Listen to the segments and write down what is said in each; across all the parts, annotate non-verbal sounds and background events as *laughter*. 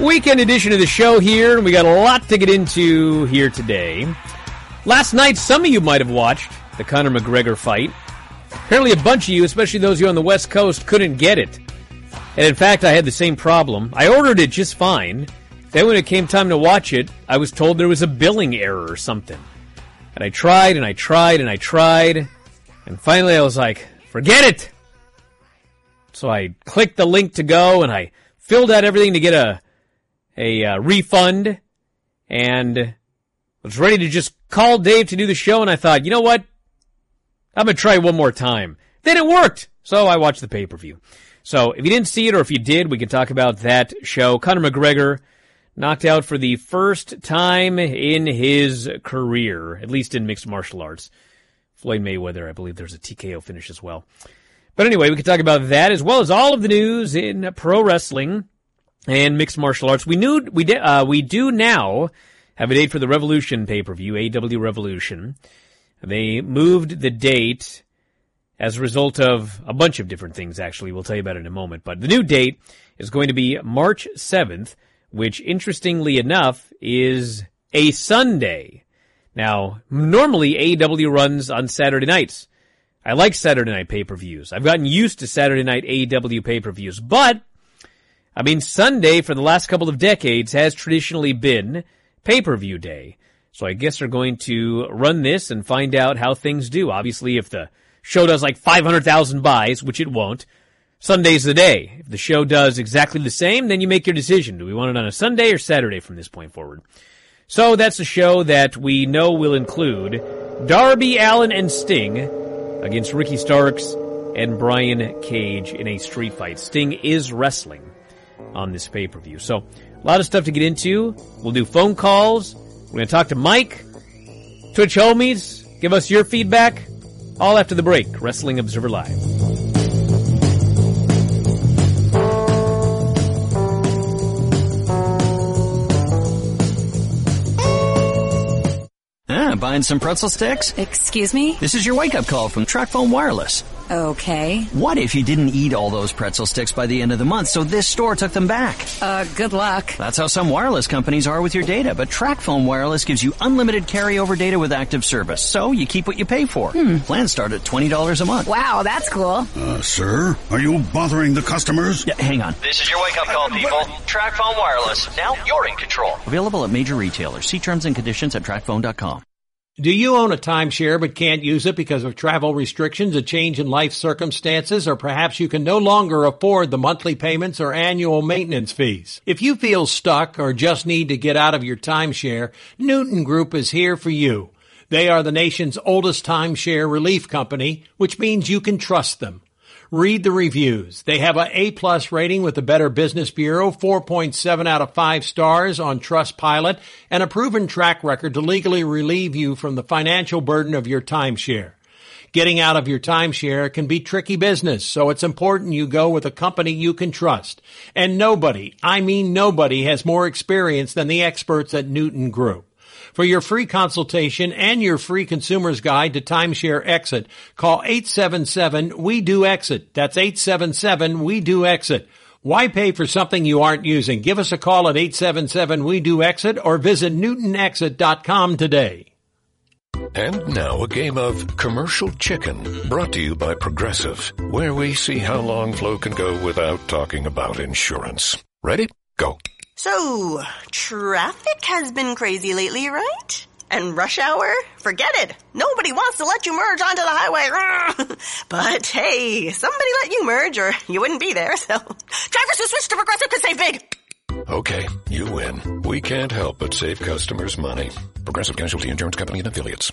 Weekend edition of the show here, and we got a lot to get into here today. Last night, some of you might have watched the Conor McGregor fight. Apparently, a bunch of you, especially those of you on the West Coast, couldn't get it. And in fact, I had the same problem. I ordered it just fine. Then when it came time to watch it, I was told there was a billing error or something. And I tried and I tried and I tried. And finally I was like, forget it! So I clicked the link to go and I filled out everything to get a, a uh, refund and was ready to just call Dave to do the show. And I thought, you know what? I'm going to try one more time. Then it worked. So I watched the pay-per-view. So if you didn't see it or if you did, we can talk about that show. Conor McGregor knocked out for the first time in his career, at least in mixed martial arts. Floyd Mayweather, I believe there's a TKO finish as well. But anyway, we can talk about that as well as all of the news in pro wrestling and mixed martial arts. We knew we did, uh, we do now have a date for the Revolution pay-per-view, AEW Revolution. They moved the date as a result of a bunch of different things, actually. We'll tell you about it in a moment. But the new date is going to be March 7th, which interestingly enough is a Sunday. Now, normally AEW runs on Saturday nights. I like Saturday night pay-per-views. I've gotten used to Saturday night AEW pay-per-views, but I mean, Sunday for the last couple of decades has traditionally been pay-per-view day. So I guess they're going to run this and find out how things do. Obviously, if the show does like 500,000 buys, which it won't, Sunday's the day. If the show does exactly the same, then you make your decision. Do we want it on a Sunday or Saturday from this point forward? So that's a show that we know will include Darby Allin and Sting against Ricky Starks and Brian Cage in a street fight. Sting is wrestling on this pay-per-view. So a lot of stuff to get into. We'll do phone calls. We're going to talk to Mike, Twitch homies, give us your feedback. All after the break. Wrestling Observer Live. Ah, buying some pretzel sticks? Excuse me? This is your wake up call from Tracfone Wireless. Okay. What if you didn't eat all those pretzel sticks by the end of the month, so this store took them back? Uh, good luck. That's how some wireless companies are with your data, but Tracfone Wireless gives you unlimited carryover data with active service, so you keep what you pay for. Hmm. Plans start at $20 a month. Wow, that's cool. Uh, sir, are you bothering the customers? Yeah, hang on. This is your wake up call, people. Tracfone Wireless. Now you're in control. Available at major retailers. See terms and conditions at tracfone.com. Do you own a timeshare but can't use it because of travel restrictions, a change in life circumstances, or perhaps you can no longer afford the monthly payments or annual maintenance fees? If you feel stuck or just need to get out of your timeshare, Newton Group is here for you. They are the nation's oldest timeshare relief company, which means you can trust them. Read the reviews. They have a A plus rating with the Better Business Bureau, 4.7 out of 5 stars on Trustpilot, and a proven track record to legally relieve you from the financial burden of your timeshare. Getting out of your timeshare can be tricky business, so it's important you go with a company you can trust. And nobody, I mean nobody, has more experience than the experts at Newton Group. For your free consultation and your free consumer's guide to timeshare exit, call 877-WE-DO-EXIT. That's 877-WE-DO-EXIT. Why pay for something you aren't using? Give us a call at 877-WE-DO-EXIT or visit newtonexit.com today. And now a game of commercial chicken brought to you by Progressive, where we see how long Flo can go without talking about insurance. Ready? Go. So, traffic has been crazy lately, right? And rush hour? Forget it. Nobody wants to let you merge onto the highway. *laughs* but hey, somebody let you merge or you wouldn't be there, so drivers who switch to Progressive could save big. Okay, you win. We can't help but save customers money. Progressive Casualty Insurance Company and Affiliates.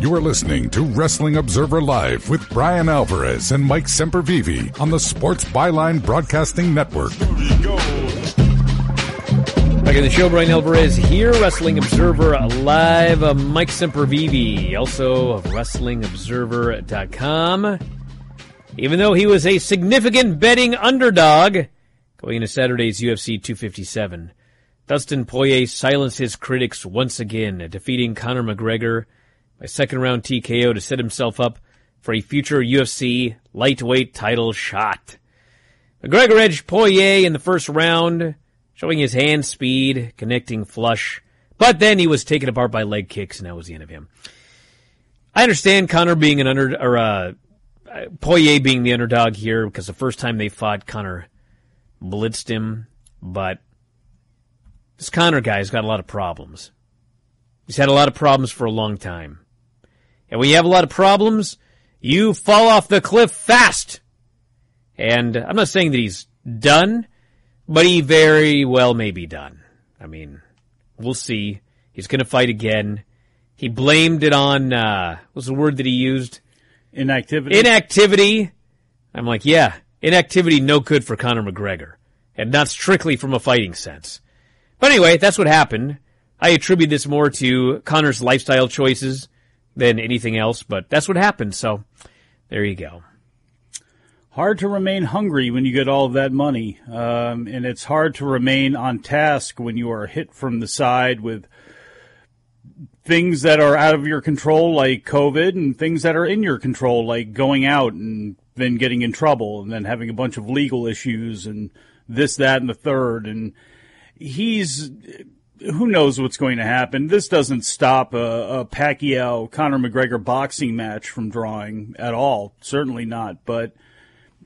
You are listening to Wrestling Observer Live with Bryan Alvarez and Mike Sempervive on the Sports Byline Broadcasting Network. Back in the show, Bryan Alvarez here, Wrestling Observer Live. Uh, Mike Sempervive, also of WrestlingObserver.com. Even though he was a significant betting underdog going into Saturday's UFC 257, Dustin Poirier silenced his critics once again, defeating Conor McGregor by second round TKO to set himself up for a future UFC lightweight title shot. McGregor edged Poirier in the first round, showing his hand speed, connecting flush, but then he was taken apart by leg kicks, and that was the end of him. I understand Conor being an under or uh, Poirier being the underdog here because the first time they fought, Conor blitzed him, but this Conor guy's got a lot of problems. He's had a lot of problems for a long time. And when you have a lot of problems, you fall off the cliff fast. And I'm not saying that he's done, but he very well may be done. I mean, we'll see. He's going to fight again. He blamed it on, uh, what's the word that he used? Inactivity. Inactivity. I'm like, yeah, inactivity no good for Conor McGregor. And not strictly from a fighting sense. But anyway, that's what happened. I attribute this more to Conor's lifestyle choices than anything else, but that's what happened. So there you go. Hard to remain hungry when you get all of that money. Um, and it's hard to remain on task when you are hit from the side with things that are out of your control, like COVID, and things that are in your control, like going out and then getting in trouble and then having a bunch of legal issues and this, that, and the third. And he's who knows what's going to happen. This doesn't stop a, a Pacquiao Conor McGregor boxing match from drawing at all. Certainly not. But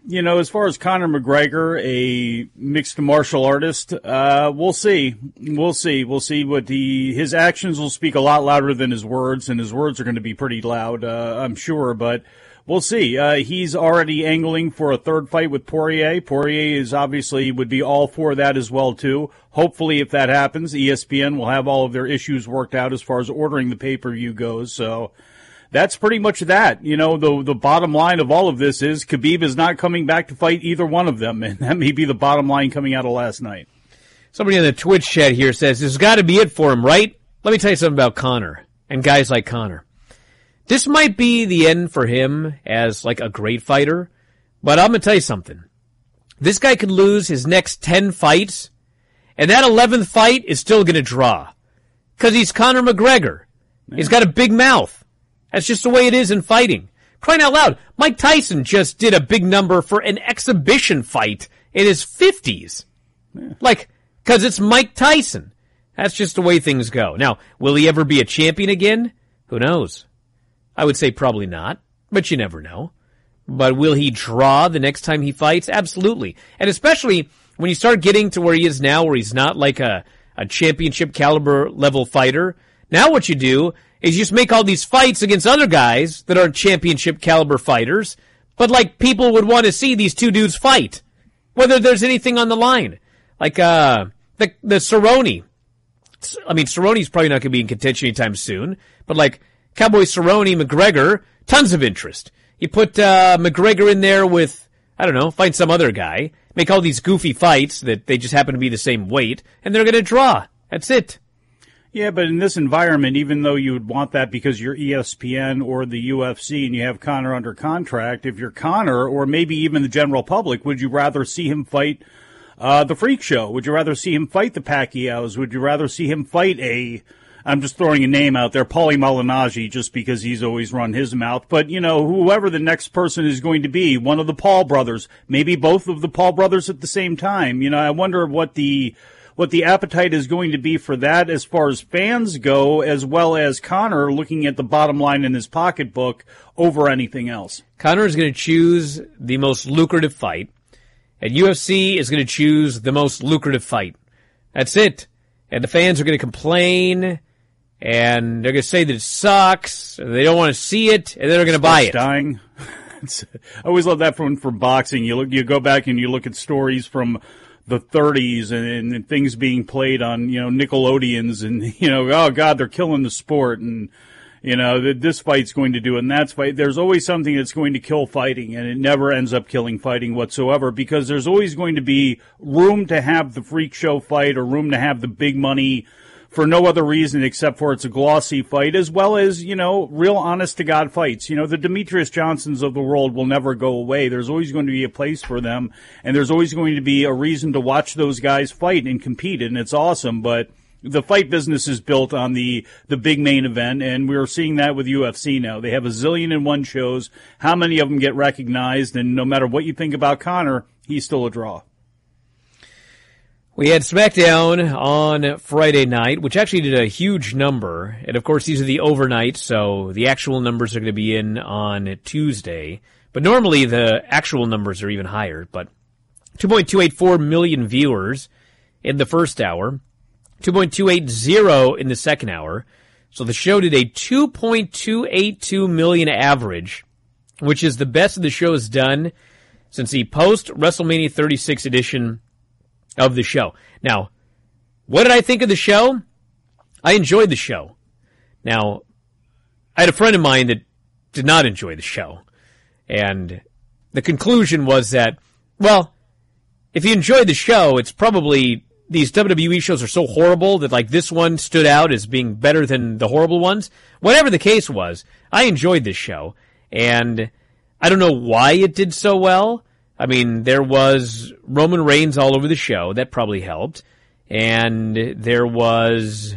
you know, as far as Conor McGregor, a mixed martial artist, uh, we'll see. We'll see. We'll see what he his actions will speak a lot louder than his words, and his words are going to be pretty loud, uh, I'm sure. But we'll see. Uh, he's already angling for a third fight with Poirier. Poirier is obviously would be all for that as well too. Hopefully, if that happens, ESPN will have all of their issues worked out as far as ordering the pay per view goes. So that's pretty much that. You know, the the bottom line of all of this is Khabib is not coming back to fight either one of them, *laughs* and that may be the bottom line coming out of last night. Somebody in the Twitch chat here says this has got to be it for him, right? Let me tell you something about Conor and guys like Conor. This might be the end for him as like a great fighter, but I'm gonna tell you something. This guy could lose his next 10 fights, and that 11th fight is still gonna draw. Because he's Conor McGregor. He's got a big mouth. That's just the way it is in fighting. Crying out loud, Mike Tyson just did a big number for an exhibition fight in his 50s. Like, because it's Mike Tyson. That's just the way things go. Now, will he ever be a champion again? Who knows? I would say probably not, but you never know. But will he draw the next time he fights? Absolutely. And especially when you start getting to where he is now, where he's not like a, a championship caliber level fighter. Now what you do is you just make all these fights against other guys that aren't championship caliber fighters, but like people would want to see these two dudes fight, whether there's anything on the line. Like, uh, the, the Cerrone. I mean, Cerrone's probably not going to be in contention anytime soon, but like Cowboy Cerrone, McGregor, tons of interest. You put, uh, McGregor in there with, I don't know, find some other guy, make all these goofy fights that they just happen to be the same weight, and they're going to draw. That's it. Yeah, but in this environment, even though you would want that because you're ESPN or the UFC and you have Conor under contract, if you're Conor or maybe even the general public, would you rather see him fight uh, the Freak Show? Would you rather see him fight the Pacquiaos? Would you rather see him fight a I'm just throwing a name out there, Paulie Malignaggi, just because he's always run his mouth. But, you know, whoever the next person is going to be, one of the Paul brothers, maybe both of the Paul brothers at the same time. You know, I wonder what the, what the appetite is going to be for that as far as fans go, as well as Conor looking at the bottom line in his pocketbook over anything else. Conor is going to choose the most lucrative fight, and UFC is going to choose the most lucrative fight. That's it. And the fans are going to complain, and they're going to say that it sucks, and they don't want to see it, and they're going to buy it. Dying. *laughs* I always love that from from boxing. You look, you go back and you look at stories from the 30s and, and things being played on you know Nickelodeons, and *laughs* you know, oh God, they're killing the sport, and you know th- this fight's going to do it, and that's fight. There's always something that's going to kill fighting, and it never ends up killing fighting whatsoever because there's always going to be room to have the freak show fight or room to have the big money for no other reason except for it's a glossy fight, as well as, you know, real honest to God fights. You know, the Demetrius Johnsons of the world will never go away. There's always going to be a place for them, and there's always going to be a reason to watch those guys fight and compete, and it's awesome, but the fight business is built on the, the big main event, and we're seeing that with UFC now. They have a zillion and one shows. How many of them get recognized? And no matter what you think about Conor, he's still a draw. We had SmackDown on Friday night, which actually did a huge number. And of course, these are the overnight, so the actual numbers are going to be in on Tuesday. But normally the actual numbers are even higher. But 2.284 million viewers in the first hour, 2.280 in the second hour. So the show did a 2.282 million average, which is the best the show has done since the post WrestleMania 36 edition of the show. Now, what did I think of the show? I enjoyed the show. Now, I had a friend of mine that did not enjoy the show. And the conclusion was that, well, if you enjoyed the show, it's probably these WWE shows are so horrible that like this one stood out as being better than the horrible ones. Whatever the case was, I enjoyed this show. And I don't know why it did so well. I mean, there was Roman Reigns all over the show. That probably helped. And there was,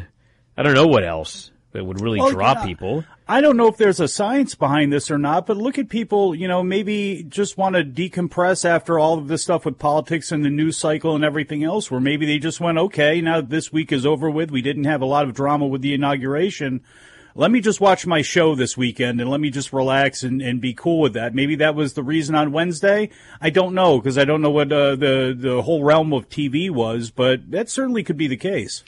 I don't know what else that would really Well, draw yeah. people. I don't know if there's a science behind this or not, but look at people, you know, maybe just want to decompress after all of this stuff with politics and the news cycle and everything else, where maybe they just went, okay, now this week is over with, we didn't have a lot of drama with the inauguration. Let me just watch my show this weekend and let me just relax and, and be cool with that. Maybe that was the reason on Wednesday. I don't know because I don't know what uh, the the whole realm of TV was, but that certainly could be the case.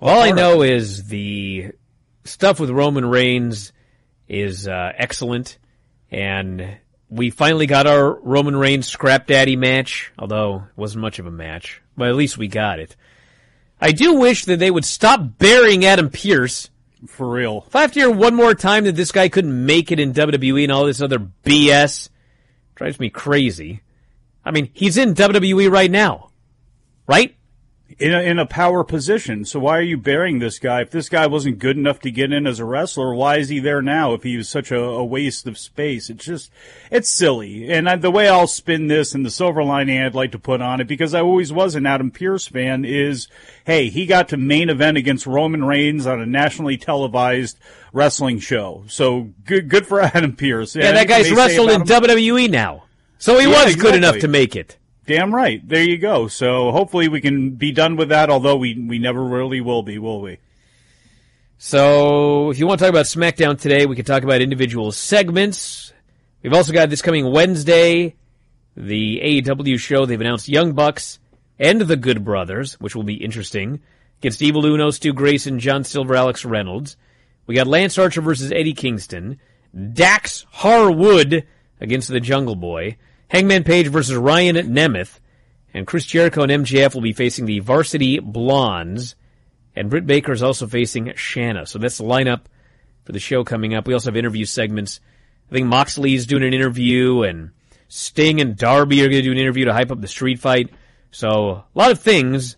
Well, all I know is the stuff with Roman Reigns is uh, excellent, and we finally got our Roman Reigns scrap daddy match. Although it wasn't much of a match, but at least we got it. I do wish that they would stop burying Adam Pearce. For real. If I have to hear one more time that this guy couldn't make it in WWE and all this other BS, drives me crazy. I mean, he's in WWE right now, right? In a, in a power position. So why are you burying this guy? If this guy wasn't good enough to get in as a wrestler, why is he there now? If he was such a, a waste of space, it's just it's silly. And I, the way I'll spin this and the silver lining I'd like to put on it, because I always was an Adam Pearce fan, is hey, he got to main event against Roman Reigns on a nationally televised wrestling show. So good good for *laughs* Adam Pearce. Yeah, that guy's wrestled in WWE now, so he Yeah, was good enough to make it. Damn right. There you go. So hopefully we can be done with that, although we, we never really will be, will we? So, if you want to talk about SmackDown today, we can talk about individual segments. We've also got this coming Wednesday, the AEW show. They've announced Young Bucks and the Good Brothers, which will be interesting, against Evil Uno, Stu Grayson, John Silver, Alex Reynolds. We got Lance Archer versus Eddie Kingston, Dax Harwood against the Jungle Boy, Hangman Page versus Ryan Nemeth, and Chris Jericho and MJF will be facing the Varsity Blondes. And Britt Baker is also facing Shanna. So that's the lineup for the show coming up. We also have interview segments. I think Moxley's doing an interview, and Sting and Darby are going to do an interview to hype up the street fight. So a lot of things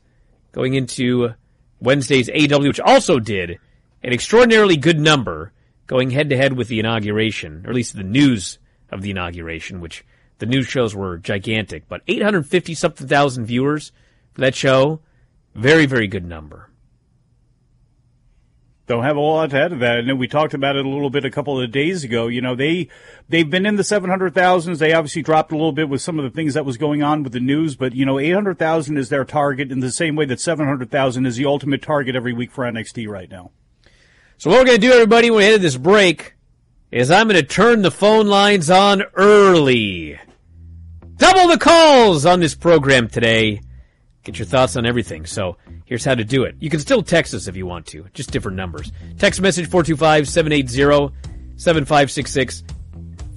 going into Wednesday's AEW, which also did an extraordinarily good number going head to head with the inauguration, or at least the news of the inauguration, which the news shows were gigantic. But 850 something thousand viewers for that show. Very, very good number. Don't have a lot to add to that. And we talked about it a little bit a couple of days ago. You know, they, they've been in the 700,000s. They obviously dropped a little bit with some of the things that was going on with the news, but you know, 800,000 is their target in the same way that 700,000 is the ultimate target every week for NXT right now. So what we're going to do, everybody, when we head to this break, is I'm going to turn the phone lines on early. Double the calls on this program today. Get your thoughts on everything. So here's how to do it. You can still text us if you want to, just different numbers. Text message 425-780-7566.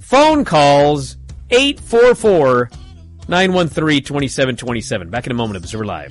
Phone calls 844-913-2727. Back in a moment, Observer Live.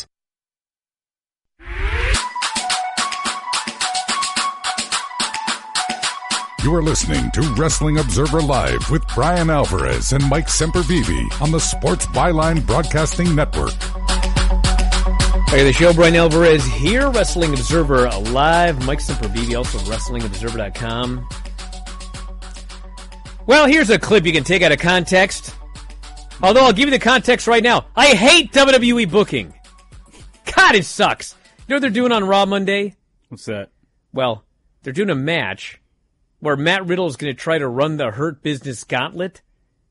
You are listening to Wrestling Observer Live with Bryan Alvarez and Mike Sempervive on the Sports Byline Broadcasting Network. Hey, the show, Bryan Alvarez here, Wrestling Observer Live. Mike Sempervive, also WrestlingObserver.com. Well, here's a clip you can take out of context. Although I'll give you the context right now. I hate WWE booking. God, it sucks. You know what they're doing on Raw Monday? What's that? Well, they're doing a match where Matt Riddle is going to try to run the Hurt Business Gauntlet.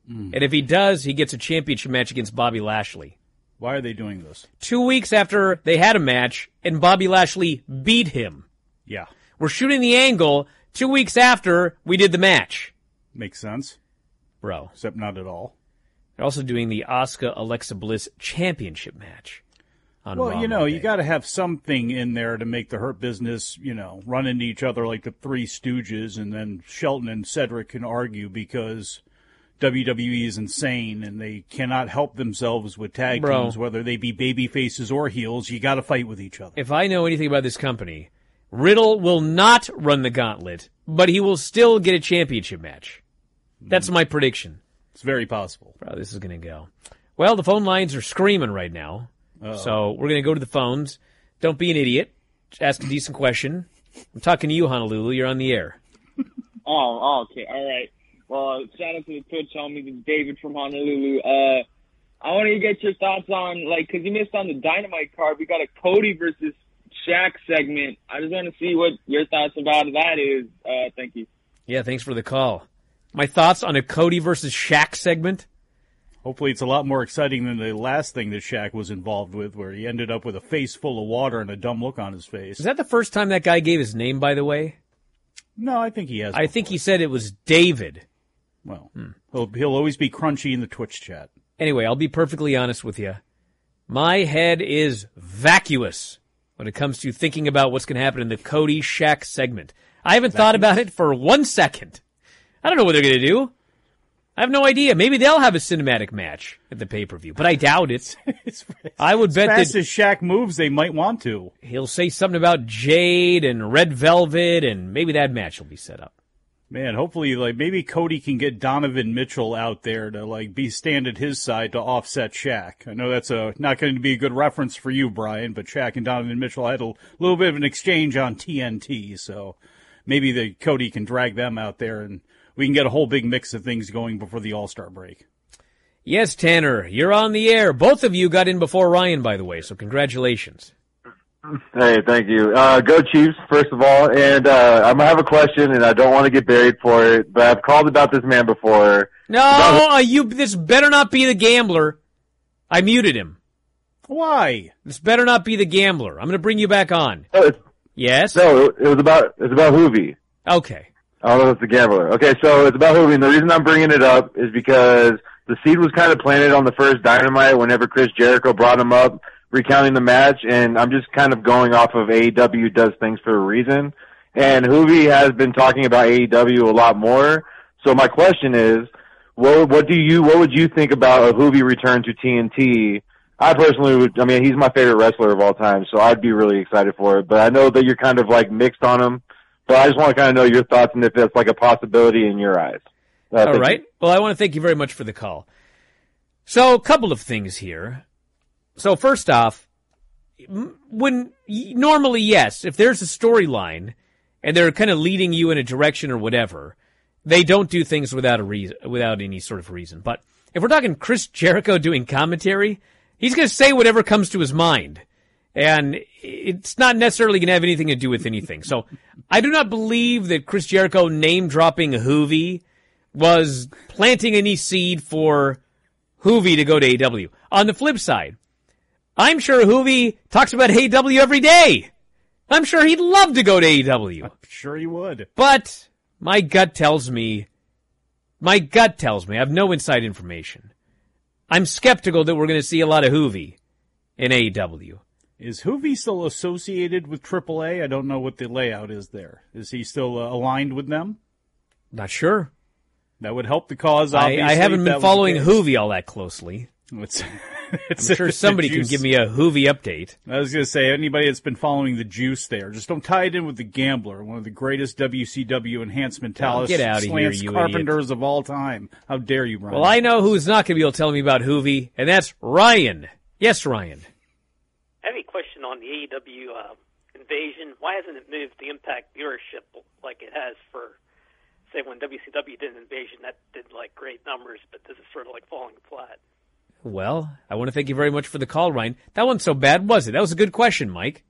Mm. And if he does, he gets a championship match against Bobby Lashley. Why are they doing this? Two weeks after they had a match and Bobby Lashley beat him. Yeah. We're shooting the angle two weeks after we did the match. Makes sense. Bro. Except not at all. They're also doing the Asuka Alexa Bliss championship match. On well, Raw you know, Monday. you got to have something in there to make the Hurt Business, you know, run into each other like the Three Stooges, and then Shelton and Cedric can argue because WWE is insane and they cannot help themselves with tag Bro. teams, whether they be baby faces or heels. You got to fight with each other. if I know anything about this company, Riddle will not run the gauntlet, but he will still get a championship match. That's hmm. my prediction. It's very possible. Bro, this is going to go. Well, the phone lines are screaming right now. Uh-oh. So we're going to go to the phones. Don't be an idiot. Just ask a decent question. I'm talking to you, Honolulu. You're on the air. *laughs* Oh, oh, okay, all right. Well, shout out to the Twitch homie, this is David from Honolulu. Uh, I want to get your thoughts on like, cause you missed on the Dynamite card. We got a Cody versus Shaq segment. I just want to see what your thoughts about that is. Uh, thank you. Yeah, thanks for the call. My thoughts on a Cody versus Shaq segment? Hopefully, it's a lot more exciting than the last thing that Shaq was involved with, where he ended up with a face full of water and a dumb look on his face. Is that the first time that guy gave his name, by the way? No, I think he has. I think he said it was David. Well, hmm. he'll, he'll always be crunchy in the Twitch chat. Anyway, I'll be perfectly honest with you. My head is vacuous when it comes to thinking about what's going to happen in the Cody Shaq segment. I haven't thought about it for one second. I don't know what they're going to do. I have no idea. Maybe they'll have a cinematic match at the pay per view, but I doubt it. *laughs* I would bet fast that as Shaq moves, they might want to. he'll say something about Jade and Red Velvet, and maybe that match will be set up. Man, hopefully, like maybe Cody can get Donovan Mitchell out there to like be stand at his side to offset Shaq. I know that's a not going to be a good reference for you, Bryan, but Shaq and Donovan Mitchell had a little bit of an exchange on TNT, so maybe the Cody can drag them out there and we can get a whole big mix of things going before the All Star break. Yes, Tanner, you're on the air. Both of you got in before Ryan, by the way, so congratulations. Hey, thank you. Uh, go Chiefs, first of all. And uh, I'm gonna have a question, and I don't want to get buried for it, but I've called about this man before. No, uh, you. This better not be the gambler. I muted him. Why? This better not be the gambler. I'm going to bring you back on. Oh, Yes. no, it was about it's about Juvi. Okay. Oh, if it's the gambler. Okay, so it's about Juvi, and the reason I'm bringing it up is because the seed was kind of planted on the first Dynamite whenever Chris Jericho brought him up, recounting the match, and I'm just kind of going off of AEW does things for a reason. And Juvi has been talking about AEW a lot more. So my question is, what what do you what would you think about a Juvi return to TNT? I personally would. I mean, he's my favorite wrestler of all time, so I'd be really excited for it. But I know that you're kind of like mixed on him. But I just want to kind of know your thoughts and if that's like a possibility in your eyes. Uh, All right. you. Well, I want to thank you very much for the call. So, a couple of things here. So, first off, when normally, yes, if there's a storyline and they're kind of leading you in a direction or whatever, they don't do things without a reason, without any sort of reason. But if we're talking Chris Jericho doing commentary, he's going to say whatever comes to his mind. And it's not necessarily going to have anything to do with anything. So I do not believe that Chris Jericho name dropping Juvi was planting any seed for Juvi to go to AEW. On the flip side, I'm sure Juvi talks about AEW every day. I'm sure he'd love to go to AEW. I'm sure he would. But my gut tells me, my gut tells me, I have no inside information. I'm skeptical that we're going to see a lot of Juvi in AEW. Is Juvi still associated with AAA? I don't know what the layout is there. Is he still uh, aligned with them? Not sure. That would help the cause. I, Obviously, I haven't been following. Juvi all that closely. It's, *laughs* I'm sure somebody can give me a Juvi update. I was going to say, anybody that's been following the juice there, just don't tie it in with the Gambler, one of the greatest WCW enhancement Oh, talents, get outta here, slants you carpenters of all time. How dare you, Ryan? Well, I know who's not going to be able to tell me about Juvi, and that's Ryan. Yes, Ryan. I have a question on the AEW uh, invasion. Why hasn't it moved the Impact viewership like it has for, say, when WCW did an invasion? That did like great numbers, but this is sort of like falling flat. Well, I want to thank you very much for the call, Ryan. That wasn't so bad, was it? That was a good question, Mike.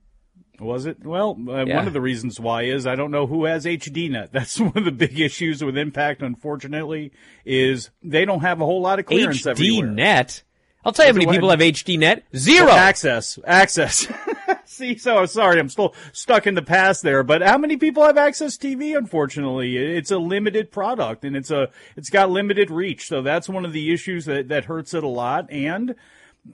Was it? Well, uh, Yeah. one of the reasons why is I don't know who has HDNet. *laughs* That's one of the big issues with Impact, unfortunately, is they don't have a whole lot of clearance HD everywhere. Net. I'll tell you how many people have HD Net. Zero. access. Access. *laughs* See, so I'm sorry, I'm still stuck in the past there. But how many people have AXS TV? Unfortunately, it's a limited product and it's a it's got limited reach. So that's one of the issues that that hurts it a lot. And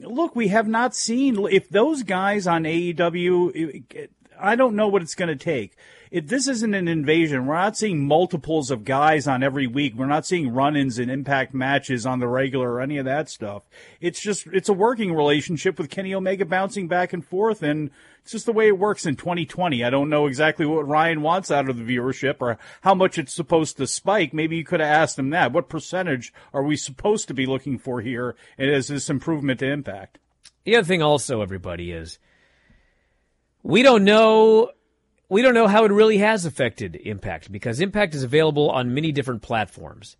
look, we have not seen if those guys on AEW. I don't know what it's going to take. If this isn't an invasion, we're not seeing multiples of guys on every week. We're not seeing run-ins and impact matches on the regular or any of that stuff. It's just it's a working relationship with Kenny Omega bouncing back and forth, and it's just the way it works in 2020. I don't know exactly what Ryan wants out of the viewership or how much it's supposed to spike. Maybe you could have asked him that. What percentage are we supposed to be looking for here as this improvement to impact? The other thing also, everybody, is we don't know we don't know how it really has affected Impact because Impact is available on many different platforms.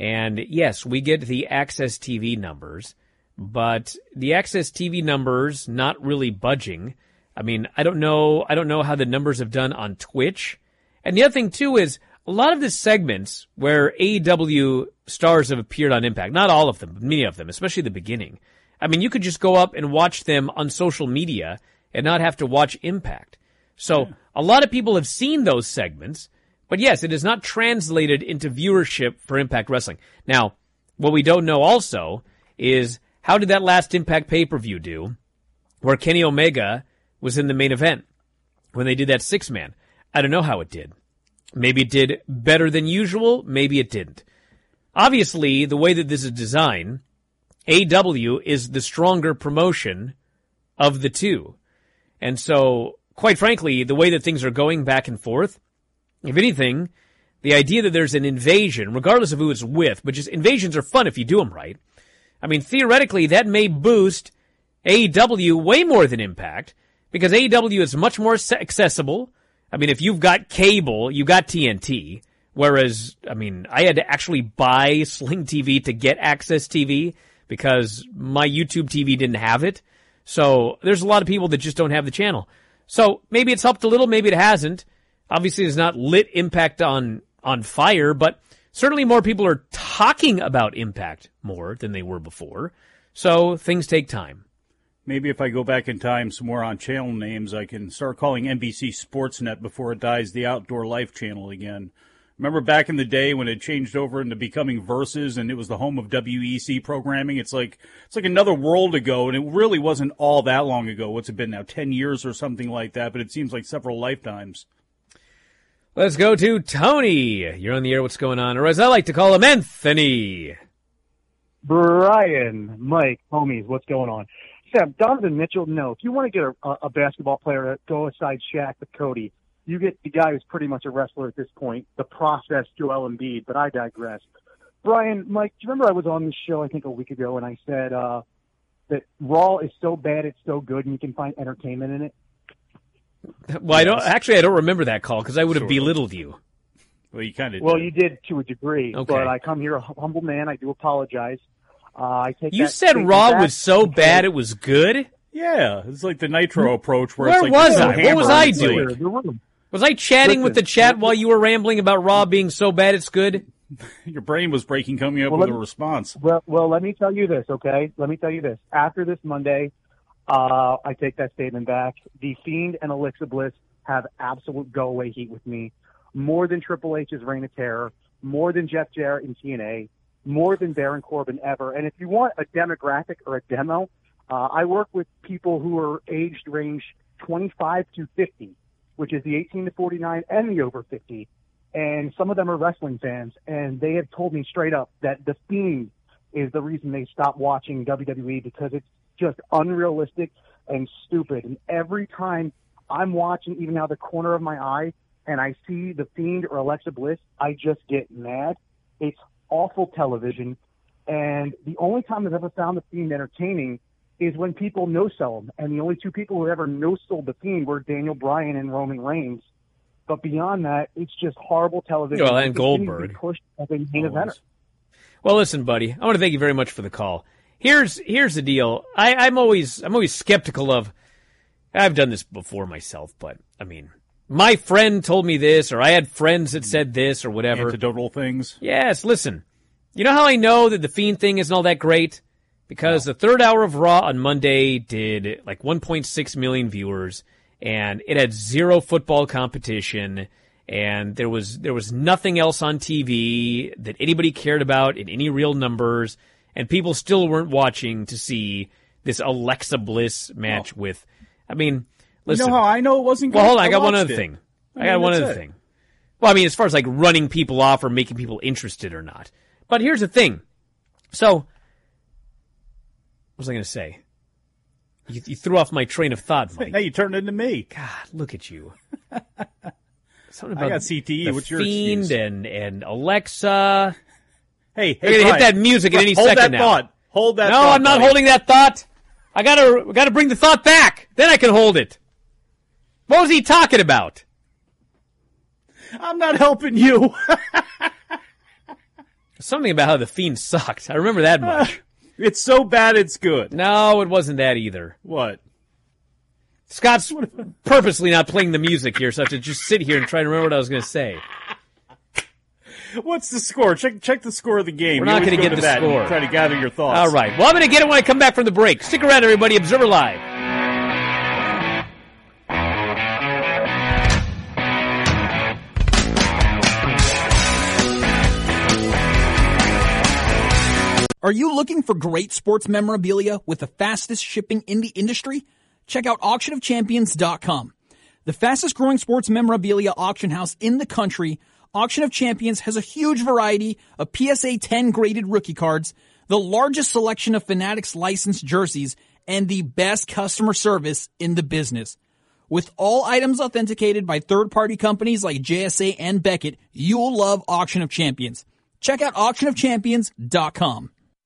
And yes, we get the AXS TV numbers, but the AXS TV numbers not really budging. I mean, I don't know I don't know how the numbers have done on Twitch. And the other thing too is a lot of the segments where AEW stars have appeared on Impact, not all of them, but many of them, especially the beginning. I mean, you could just go up and watch them on social media and not have to watch Impact. So a lot of people have seen those segments, but yes, it is not translated into viewership for Impact Wrestling. Now, what we don't know also is how did that last Impact pay-per-view do where Kenny Omega was in the main event when they did that six man? I don't know how it did. Maybe it did better than usual. Maybe it didn't. Obviously, the way that this is designed, AEW is the stronger promotion of the two. And so, quite frankly, the way that things are going back and forth, if anything, the idea that there's an invasion, regardless of who it's with, but just invasions are fun if you do them right. I mean, theoretically, that may boost AEW way more than Impact because AEW is much more accessible. I mean, if you've got cable, you've got TNT. Whereas, I mean, I had to actually buy Sling TV to get AXS TV because my YouTube TV didn't have it. So there's a lot of people that just don't have the channel. So maybe it's helped a little, maybe it hasn't. Obviously, it's not lit Impact on on fire, but certainly more people are talking about Impact more than they were before. So things take time. Maybe if I go back in time some more on channel names, I can start calling NBC Sportsnet before it dies the Outdoor Life channel again. Remember back in the day when it changed over into becoming Versus and it was the home of WEC programming? It's like it's like another world ago, and it really wasn't all that long ago. What's it been now? Ten years or something like that, but it seems like several lifetimes. Let's go to Tony. You're on the air. What's going on? Or as I like to call him, Anthony. Bryan, Mike, homies, what's going on? Sam, Donovan Mitchell, no. If you want to get a, a basketball player to go aside Shaq with Cody, you get the guy who's pretty much a wrestler at this point, the process Joel Embiid, but I digress. Bryan, Mike, do you remember I was on this show, I think, a week ago, and I said uh, that Raw is so bad it's so good and you can find entertainment in it? Well, I don't actually. I don't remember that call because I would have Sort of. belittled you. Well, you kind of. Well, you did to a degree, Okay. but I come here a humble man. I do apologize. Uh, I take You that said Raw back was so because- bad it was good. Yeah, it's like the Nitro approach where, Where it's like was I? What was I it's like- doing? Was I chatting with the chat while you were rambling about Raw being so bad it's good? *laughs* Your brain was breaking, coming up Well, with let a response. Well, well, let me tell you this, okay? Let me tell you this. After this Monday, Uh, I take that statement back. The Fiend and Alexa Bliss have absolute go away heat with me. More than Triple H's Reign of Terror, more than Jeff Jarrett in TNA, more than Baron Corbin ever. And if you want a demographic or a demo, uh, I work with people who are aged range 25 to 50, which is the 18 to 49 and the over 50. And some of them are wrestling fans, and they have told me straight up that the Fiend is the reason they stopped watching WWE because it's just unrealistic and stupid. And every time I'm watching, even out of the corner of my eye, and I see the Fiend or Alexa Bliss, I just get mad. It's awful television. And the only time I've ever found the Fiend entertaining is when people no sell him. And the only two people who ever no sold the Fiend were Daniel Bryan and Roman Reigns. But beyond that, it's just horrible television. Well, and It continues to be Goldberg. pushed as a main eventer. Well, listen, buddy. I want to thank you very much for the call. Here's here's the deal. I, I'm always I'm always skeptical of. I've done this before myself, but I mean, my friend told me this, or I had friends that said this, or whatever. Antidotal things. Yes, listen. You know how I know that the Fiend thing isn't all that great? Because the third hour of Raw on Monday did like 1.6 million viewers, and it had zero football competition, and there was there was nothing else on TV that anybody cared about in any real numbers, and people still weren't watching to see this Alexa Bliss match oh. with. I mean, listen. You know how I know it wasn't? Well, hold on. I got one other it. thing. I, I got one other it. thing. Well, I mean, as far as like running people off or making people interested or not. But here's the thing. So, was I going to say? You, you threw off my train of thought, Mike. Hey, you turned into me. God, look at you. *laughs* Something I about got CTE. the What's your Fiend excuse? and and Alexa. Hey, hey, gonna hit that music at any Hold second that now. thought. Hold that. no, thought, I'm not buddy. holding that thought. I gotta gotta bring the thought back. Then I can hold it. What was he talking about? I'm not helping you. *laughs* Something about how the Fiend sucked. I remember that *laughs* much. It's so bad it's good. No, it wasn't that either. What? Scott's purposely not playing the music here, so I have to just sit here and try to remember what I was going to say. What's the score? Check check the score of the game. We're not going to get the score. Try to gather your thoughts. All right. Well, I'm going to get it when I come back from the break. Stick around, everybody. Observer Live. Are you looking for great sports memorabilia with the fastest shipping in the industry? Check out auctionofchampions.com. The fastest growing sports memorabilia auction house in the country, Auction of Champions has a huge variety of PSA 10 graded rookie cards, the largest selection of Fanatics licensed jerseys, and the best customer service in the business. With all items authenticated by third party companies like JSA and Beckett, you'll love Auction of Champions. Check out auctionofchampions.com.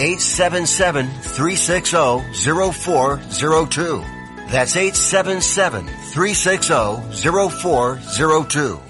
877-360-0402. That's 877-360-0402.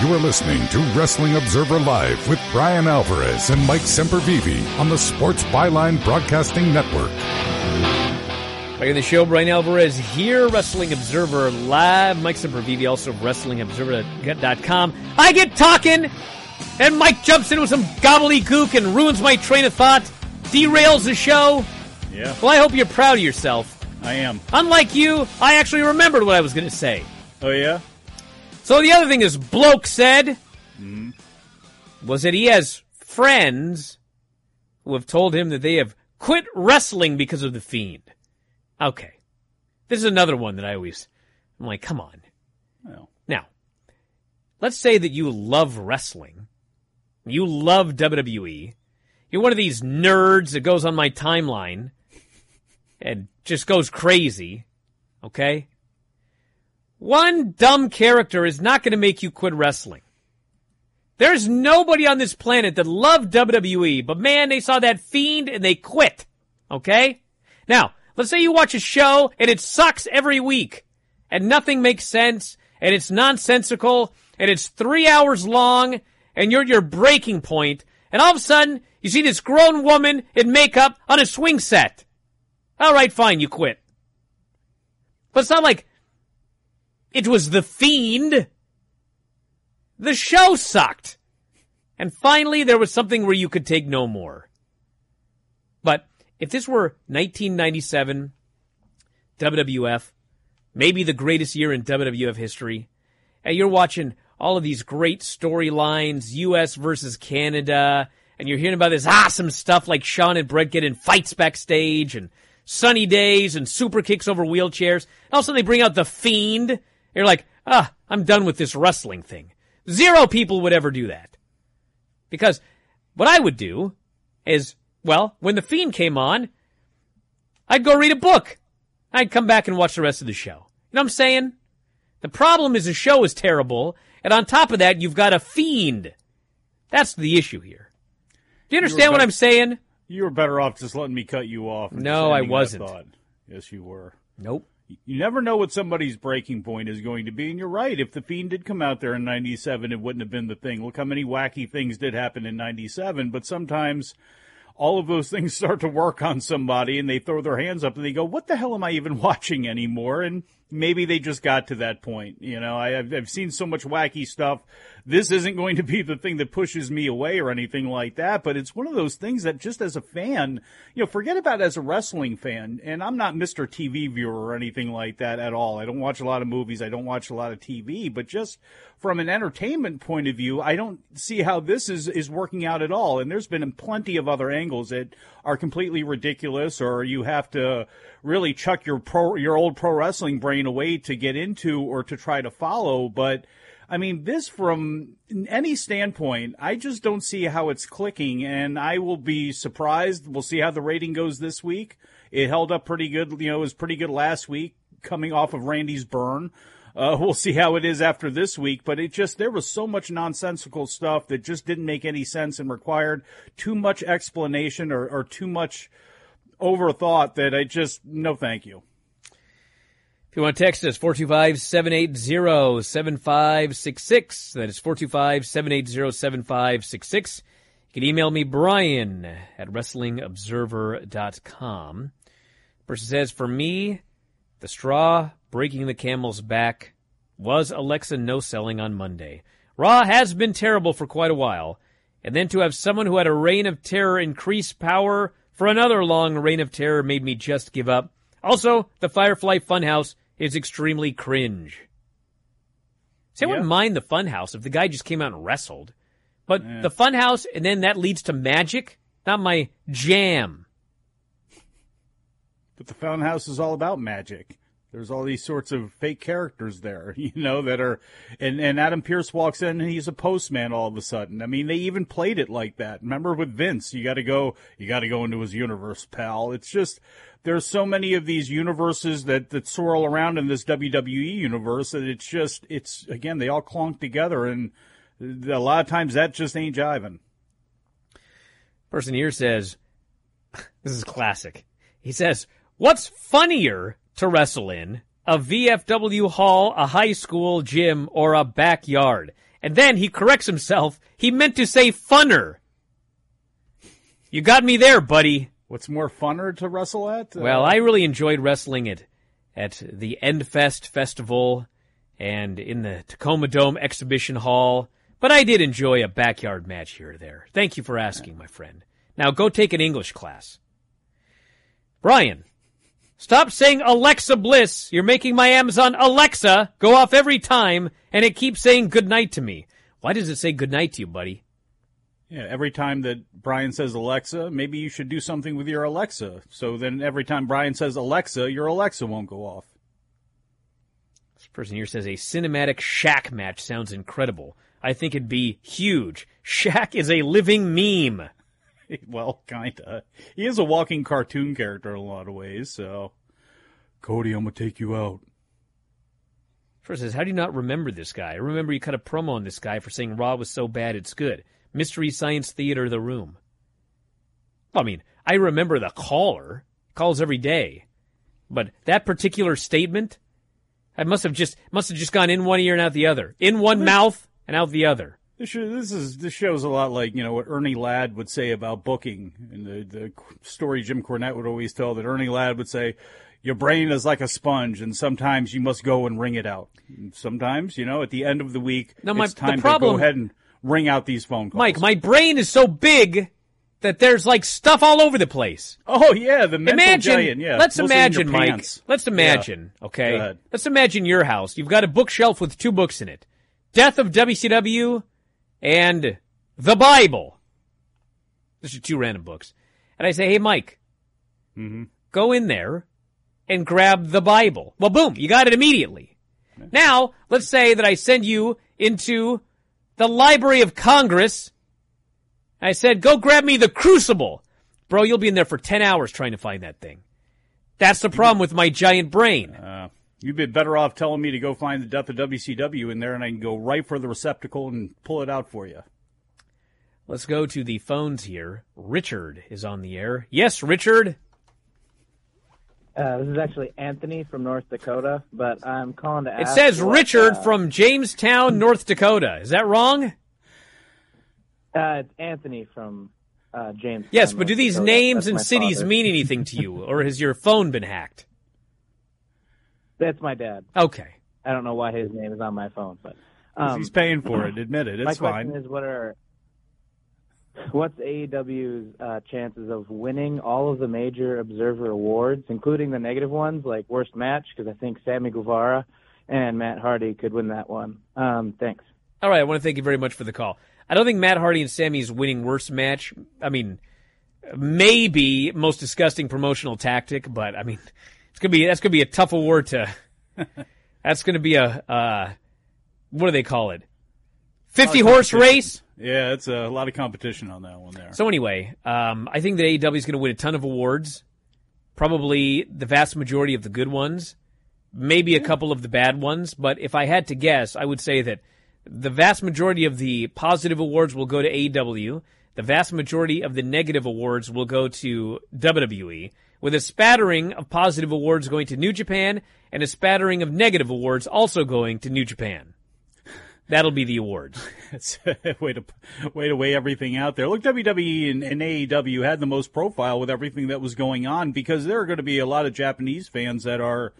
You are listening to Wrestling Observer Live with Bryan Alvarez and Mike Sempervive on the Sports Byline Broadcasting Network. Back in the show, Bryan Alvarez here, Wrestling Observer Live. Mike Sempervive, also of WrestlingObserver.com. I get talking, and Mike jumps in with some gobbledygook and ruins my train of thought, derails the show. Yeah. Well, I hope you're proud of yourself. I am. Unlike you, I actually remembered what I was going to say. Oh, yeah? So the other thing is, Bloke said Mhm. was that he has friends who have told him that they have quit wrestling because of the Fiend. Okay. This is another one that I always, I'm like, come on. Well. Now, let's say that you love wrestling. You love WWE. You're one of these nerds that goes on my timeline and just goes crazy. Okay? One dumb character is not going to make you quit wrestling. There's nobody on this planet that loved WWE, but man, they saw that fiend and they quit. Okay? Now, let's say you watch a show and it sucks every week and nothing makes sense and it's nonsensical and it's three hours long and you're at your breaking point and all of a sudden you see this grown woman in makeup on a swing set. All right, fine, you quit. But it's not like it was the fiend. The show sucked. And finally, there was something where you could take no more. But if this were 1997 WWF, maybe the greatest year in WWF history, and you're watching all of these great storylines, US versus Canada, and you're hearing about this awesome stuff like Shawn and Bret get in fights backstage and sunny days and super kicks over wheelchairs. And also they bring out the fiend. You're like, ah, I'm done with this wrestling thing. Zero people would ever do that. Because what I would do is, well, when the fiend came on, I'd go read a book. I'd come back and watch the rest of the show. You know what I'm saying? The problem is the show is terrible, and on top of that, you've got a fiend. That's the issue here. Do you understand what bet- I'm saying? You were better off just letting me cut you off. No, I wasn't. Yes, you were. Nope. You never know what somebody's breaking point is going to be, and you're right. If the Fiend did come out there in '97, it wouldn't have been the thing. Look how many wacky things did happen in '97. But sometimes all of those *laughs* things start to work on somebody, and they throw their hands up and they go, "What the hell am I even *laughs* watching anymore?" And maybe they just got to that point. You know, I, I've seen so much wacky stuff. This isn't going to be the thing that pushes me away or anything like that, but it's one of those things that just as a fan, you know, forget about as a wrestling fan, and I'm not Mr. TV viewer or anything like that at all. I don't watch a lot of movies. I don't watch a lot of TV, but just from an entertainment point of view, I don't see how this is, is working out at all. And there's been plenty of other angles that are completely ridiculous or you have to really chuck your pro, your old pro wrestling brain away to get into or to try to follow. But I mean, this from any standpoint, I just don't see how it's clicking, and I will be surprised. We'll see how the rating goes this week. It held up pretty good, you know, it was pretty good last week, coming off of Randy's burn. Uh, *laughs* we'll see how it is after this week, but it just, there was so much nonsensical stuff that just didn't make any sense and required too much explanation or, or too much overthought that I just, no thank you. You want to text us, 425-780-7566. That is 425-780-7566. You can email me, Bryan, at WrestlingObserver.com. Person says, for me, the straw breaking the camel's back Was Alexa no selling on Monday? Raw has been terrible for quite a while, and then to have someone who had a reign of terror increase power for another long reign of terror made me just give up. Also, the Firefly Funhouse is extremely cringe. See, I wouldn't mind the Funhouse if the guy just came out and wrestled. But Yeah. the Funhouse, and then that leads to magic, not my jam. But the Funhouse is all about magic. There's all these sorts of fake characters there, *laughs* you know, that are, and, and Adam Pearce walks in and he's a postman all of a sudden. I mean, they even played it like that. Remember with Vince, you gotta go, you gotta go into his universe, pal. It's just, there's so many of these universes that, that swirl around in this WWE universe that it's just, it's, again, they all clonk together and a lot of times that just ain't jiving. Person here says, *laughs* this is classic. He says, what's funnier to wrestle in? A VFW hall, a high school gym, or a backyard? And then he corrects himself. He meant to say funner. You got me there, buddy. What's more funner to wrestle at? Well, Uh, I really enjoyed wrestling at at the Endfest Festival and in the Tacoma Dome Exhibition Hall, but I did enjoy a backyard match here or there. Thank you for asking, my friend. Now go take an English class. Bryan, stop saying Alexa Bliss. You're making my Amazon Alexa go off every time, and it keeps saying good night to me. Why does it say good night to you, buddy? Yeah, every time that Bryan says Alexa, maybe you should do something with your Alexa. So then every time Bryan says Alexa, your Alexa won't go off. This person here says a cinematic Shaq match sounds incredible. I think it'd be huge. Shaq is a living meme. *laughs* well, kinda. He is a walking cartoon character in a lot of ways, so. Cody, I'm gonna take you out. First says, how do you not remember this guy? I remember you cut a promo on this guy for saying Raw was so bad it's good. Mystery Science Theater, The Room. Well, I mean, I remember the caller. Calls every day. But that particular statement, I must have just must have just gone in one ear and out the other. In one mouth and out the other. This, show, this is this shows a lot like you know what Ernie Ladd would say about booking, and the the story Jim Cornette would always tell that Ernie Ladd would say, "Your brain is like a sponge, and sometimes you must go and wring it out. And sometimes, you know, at the end of the week, Now, my- it's time to problem- go ahead and wring out these phone calls." Mike, my brain is so big that there's like stuff all over the place. Oh yeah, the mental imagine, giant. Yeah, let's mostly in your imagine, Mike. pants. Let's Yeah. imagine, Go okay? Let's imagine your house. You've got a bookshelf with two books in it: Death of WCW and the Bible. Those are two random books. And I say, hey, Mike, Mm-hmm. go in there and grab the Bible. Well, boom, you got it immediately. Now, let's say that I send you into the Library of Congress. I said, go grab me the Crucible. Bro, you'll be in there for 10 hours trying to find that thing. That's the problem with my giant brain. Uh, you'd be better off telling me to go find the death of WCW in there, and I can go right for the receptacle and pull it out for you. Let's go to the phones here. Richard is on the air. Yes, Richard. Uh, this is actually Anthony from North Dakota, but I'm calling to It ask. says what, Richard uh, from Jamestown, North Dakota. Is that wrong? Uh, it's Anthony from uh, James. Yes, but do these Dakota. names That's and cities father. mean anything to you, or has your phone been hacked? That's my dad. Okay. I don't know why his name is on my phone, but um, he's paying for it. *laughs* Admit it. It's my question fine. is, what are what's AEW's uh, chances of winning all of the major Observer awards, including the negative ones like worst match? Because I think Sammy Guevara and Matt Hardy could win that one. Um, thanks. All right, I want to thank you very much for the call. I don't think Matt Hardy and Sammy's winning worst match. I mean, maybe most disgusting promotional tactic, but I mean, it's gonna be that's gonna be a tough award to. *laughs* that's gonna be a uh, what do they call it? Fifty horse race. Yeah, it's a lot of competition on that one there. So anyway, um, I think that AEW is going to win a ton of awards. Probably the vast majority of the good ones, maybe a couple of the bad ones. But if I had to guess, I would say that the vast majority of the positive awards will go to AEW. The vast majority of the negative awards will go to WWE, with a spattering of positive awards going to New Japan and a spattering of negative awards also going to New Japan. That'll be the awards. *laughs* It's a way to way to weigh everything out there. Look, WWE and, and AEW had the most profile with everything that was going on because there are going to be a lot of Japanese fans that are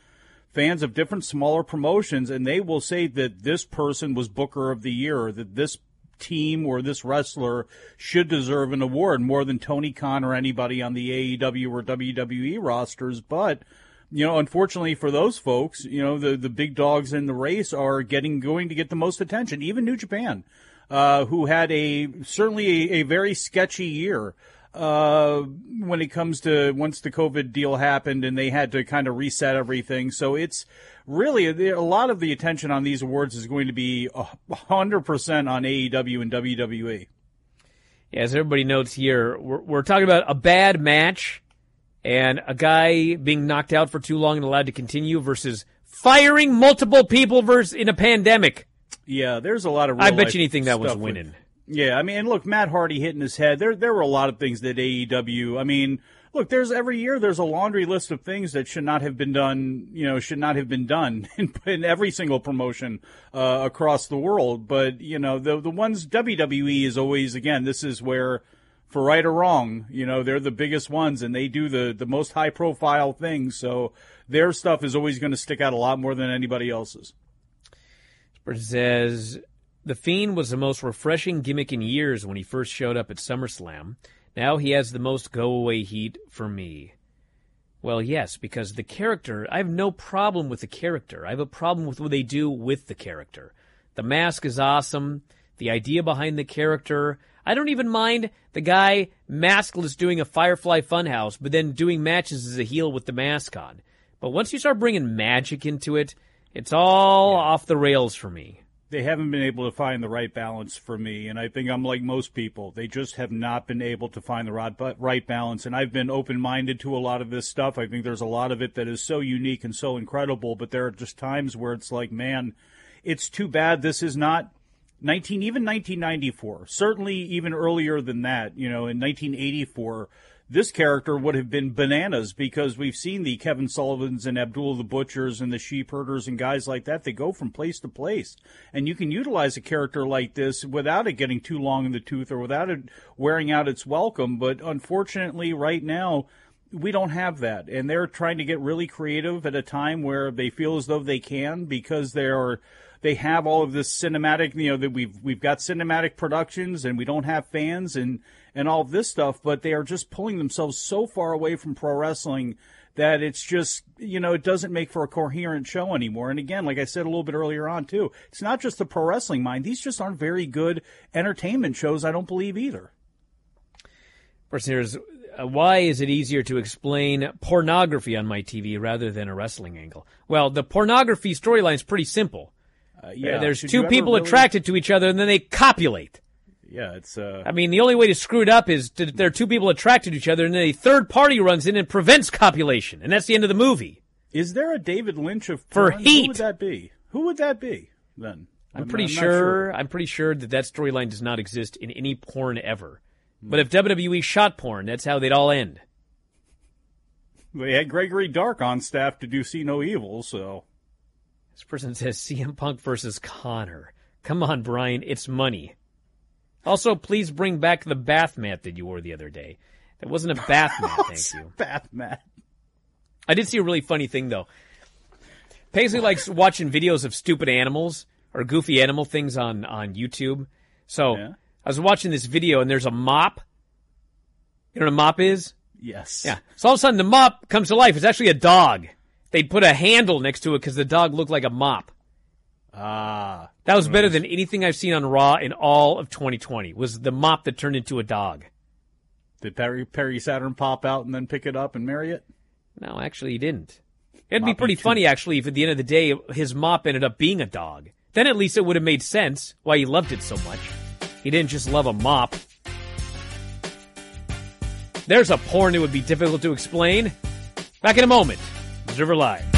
fans of different smaller promotions, and they will say that this person was Booker of the Year, or that this team or this wrestler should deserve an award more than Tony Khan or anybody on the AEW or WWE rosters. But you know, unfortunately for those folks, you know, the the big dogs in the race are getting going to get the most attention. Even New Japan, uh, who had a certainly a, a very sketchy year uh, when it comes to once the COVID deal happened and they had to kind of reset everything. So it's really a lot of the attention on these awards is going to be 100% on AEW and WWE. Yeah, as everybody notes here, we're, we're talking about a bad match and a guy being knocked out for too long and allowed to continue versus firing multiple people versus in a pandemic. Yeah, there's a lot of. I bet you anything that was winning. With, yeah, I mean, and look, Matt Hardy hitting his head. There, there were a lot of things that AEW. I mean, look, there's every year there's a laundry list of things that should not have been done. You know, should not have been done *laughs* in, in every single promotion uh, across the world. But you know, the the ones WWE is always again. This is where, for right or wrong, you know, they're the biggest ones and they do the the most high profile things. So their stuff is always going to stick out a lot more than anybody else's. Says the Fiend was the most refreshing gimmick in years when he first showed up at SummerSlam. Now he has the most go away heat for me. Well, yes, because the character, I have no problem with the character. I have a problem with what they do with the character. The mask is awesome. The idea behind the character. I don't even mind the guy maskless doing a Firefly Funhouse, but then doing matches as a heel with the mask on. But once you start bringing magic into it, it's all yeah. off the rails for me they haven't been able to find the right balance for me. And I think I'm like most people. They just have not been able to find the right balance. And I've been open minded to a lot of this stuff. I think there's a lot of it that is so unique and so incredible. But there are just times where it's like, man, it's too bad this is not 19, even 1994. Certainly even earlier than that, you know, in 1984 this character would have been bananas because we've seen the Kevin Sullivans and Abdul the Butchers and the sheep herders and guys like that. They go from place to place. And you can utilize a character like this without it getting too long in the tooth or without it wearing out its welcome. But unfortunately, right now, we don't have that. And they're trying to get really creative at a time where they feel as though they can because they are they have all of this cinematic, you know, that we've we've got cinematic productions and we don't have fans and and all this stuff, but they are just pulling themselves so far away from pro wrestling that it's just you know it doesn't make for a coherent show anymore. And again, like I said a little bit earlier on too, it's not just the pro wrestling mind; these just aren't very good entertainment shows. I don't believe either. Person here's uh, why is it easier to explain pornography on my TV rather than a wrestling angle? Well, the pornography storyline is pretty simple. Uh, yeah, there's two people really... attracted to each other, and then they copulate. Yeah, it's. Uh... I mean, the only way to screw it up is that there are two people attracted to each other, and then a third party runs in and prevents copulation, and that's the end of the movie. Is there a David Lynch of for Heat? Who would that be? Who would that be then? I'm, I'm pretty I'm sure, sure, I'm pretty sure that that storyline does not exist in any porn ever. Hmm. But if WWE shot porn, that's how they'd all end. They had Gregory Dark on staff to do See No Evil, so this person says CM Punk versus Conor. Come on, Bryan, it's money. Also, please bring back the bath mat that you wore the other day. That wasn't a *laughs* bath mat, thank you. Bath mat. I did see a really funny thing though. Paisley likes watching videos of stupid animals or goofy animal things on on YouTube. So yeah. I was watching this video and there's a mop. You know what a mop is? Yes. Yeah. So all of a sudden the mop comes to life. It's actually a dog they'd put a handle next to it because the dog looked like a mop. Ah, that was better than anything I've seen on Raw in all of 2020. Was the mop that turned into a dog? Did Perry Perry Saturn pop out and then pick it up and marry it? No, actually, he didn't. It'd be pretty funny, actually, if at the end of the day his mop ended up being a dog. Then at least it would have made sense why he loved it so much. He didn't just love a mop. There's a porn it would be difficult to explain. Back in a moment. Observer Live.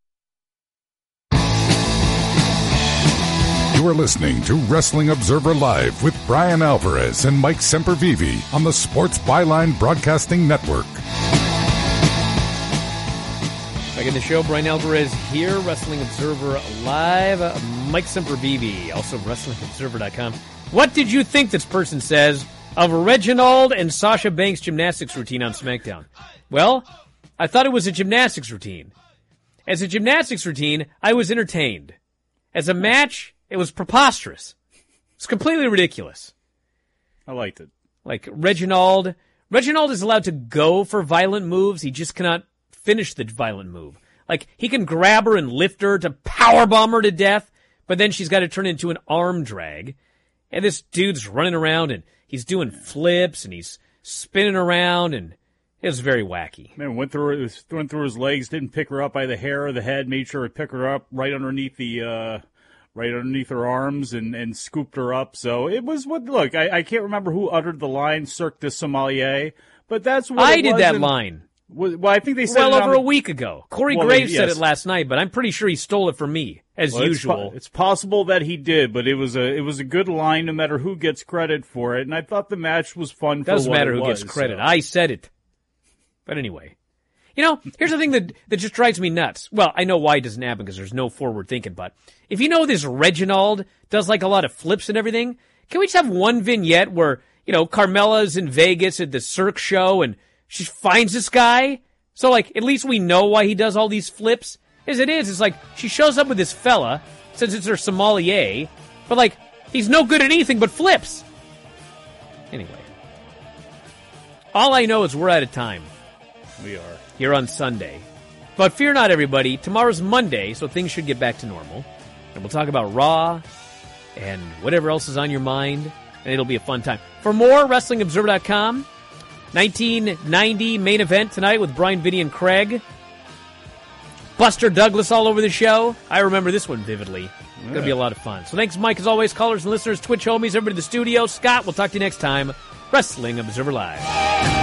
You are listening to Wrestling Observer Live with Bryan Alvarez and Mike Sempervive on the Sports Byline Broadcasting Network. Back in the show, Bryan Alvarez here, Wrestling Observer Live. Uh, Mike Sempervive, also WrestlingObserver.com. What did you think this person says of Reginald and Sasha Banks' gymnastics routine on SmackDown? Well, I thought it was a gymnastics routine. As a gymnastics routine, I was entertained. As a match, it was preposterous. It's completely ridiculous. I liked it. Like Reginald, Reginald is allowed to go for violent moves. He just cannot finish the violent move. Like he can grab her and lift her to power bomb her to death, but then she's got to turn into an arm drag. And this dude's running around and he's doing flips and he's spinning around and it was very wacky. Man, went through went through his legs, didn't pick her up by the hair or the head, made sure to pick her up right underneath the uh, right underneath her arms and, and scooped her up. So it was what look, I, I can't remember who uttered the line Cirque du Sommelier, but that's what I did that in- line. Well, well, I think they said well it on over the- a week ago. Corey Well, Graves said it last night, but I'm pretty sure he stole it from me as Well, it's po- usual. It's, possible that he did, but it was a it was a good line no matter who gets credit for it, and I thought the match was fun. for Doesn't matter it who was, gets credit. so. I said it. But anyway, you know, here's the thing that that just drives me nuts. Well, I know why it doesn't happen because there's no forward thinking. But if you know this Reginald does like a lot of flips and everything, can we just have one vignette where you know Carmella's in Vegas at the Cirque show and she finds this guy? So like at least we know why he does all these flips. As it is, it's like she shows up with this fella since it's her sommelier, but like he's no good at anything but flips. Anyway. All I know is we're out of time. We are. Here on Sunday. But fear not, everybody. Tomorrow's Monday, so things should get back to normal. And we'll talk about Raw and whatever else is on your mind, and it'll be a fun time. For more, WrestlingObserver.com. 1990 main event tonight with Brian Vitti and Craig. Buster Douglas all over the show. I remember this one vividly. It's going to be a lot of fun. So thanks, Mike, as always, callers and listeners, Twitch homies, everybody in the studio. Scott, we'll talk to you next time. Wrestling Observer Live.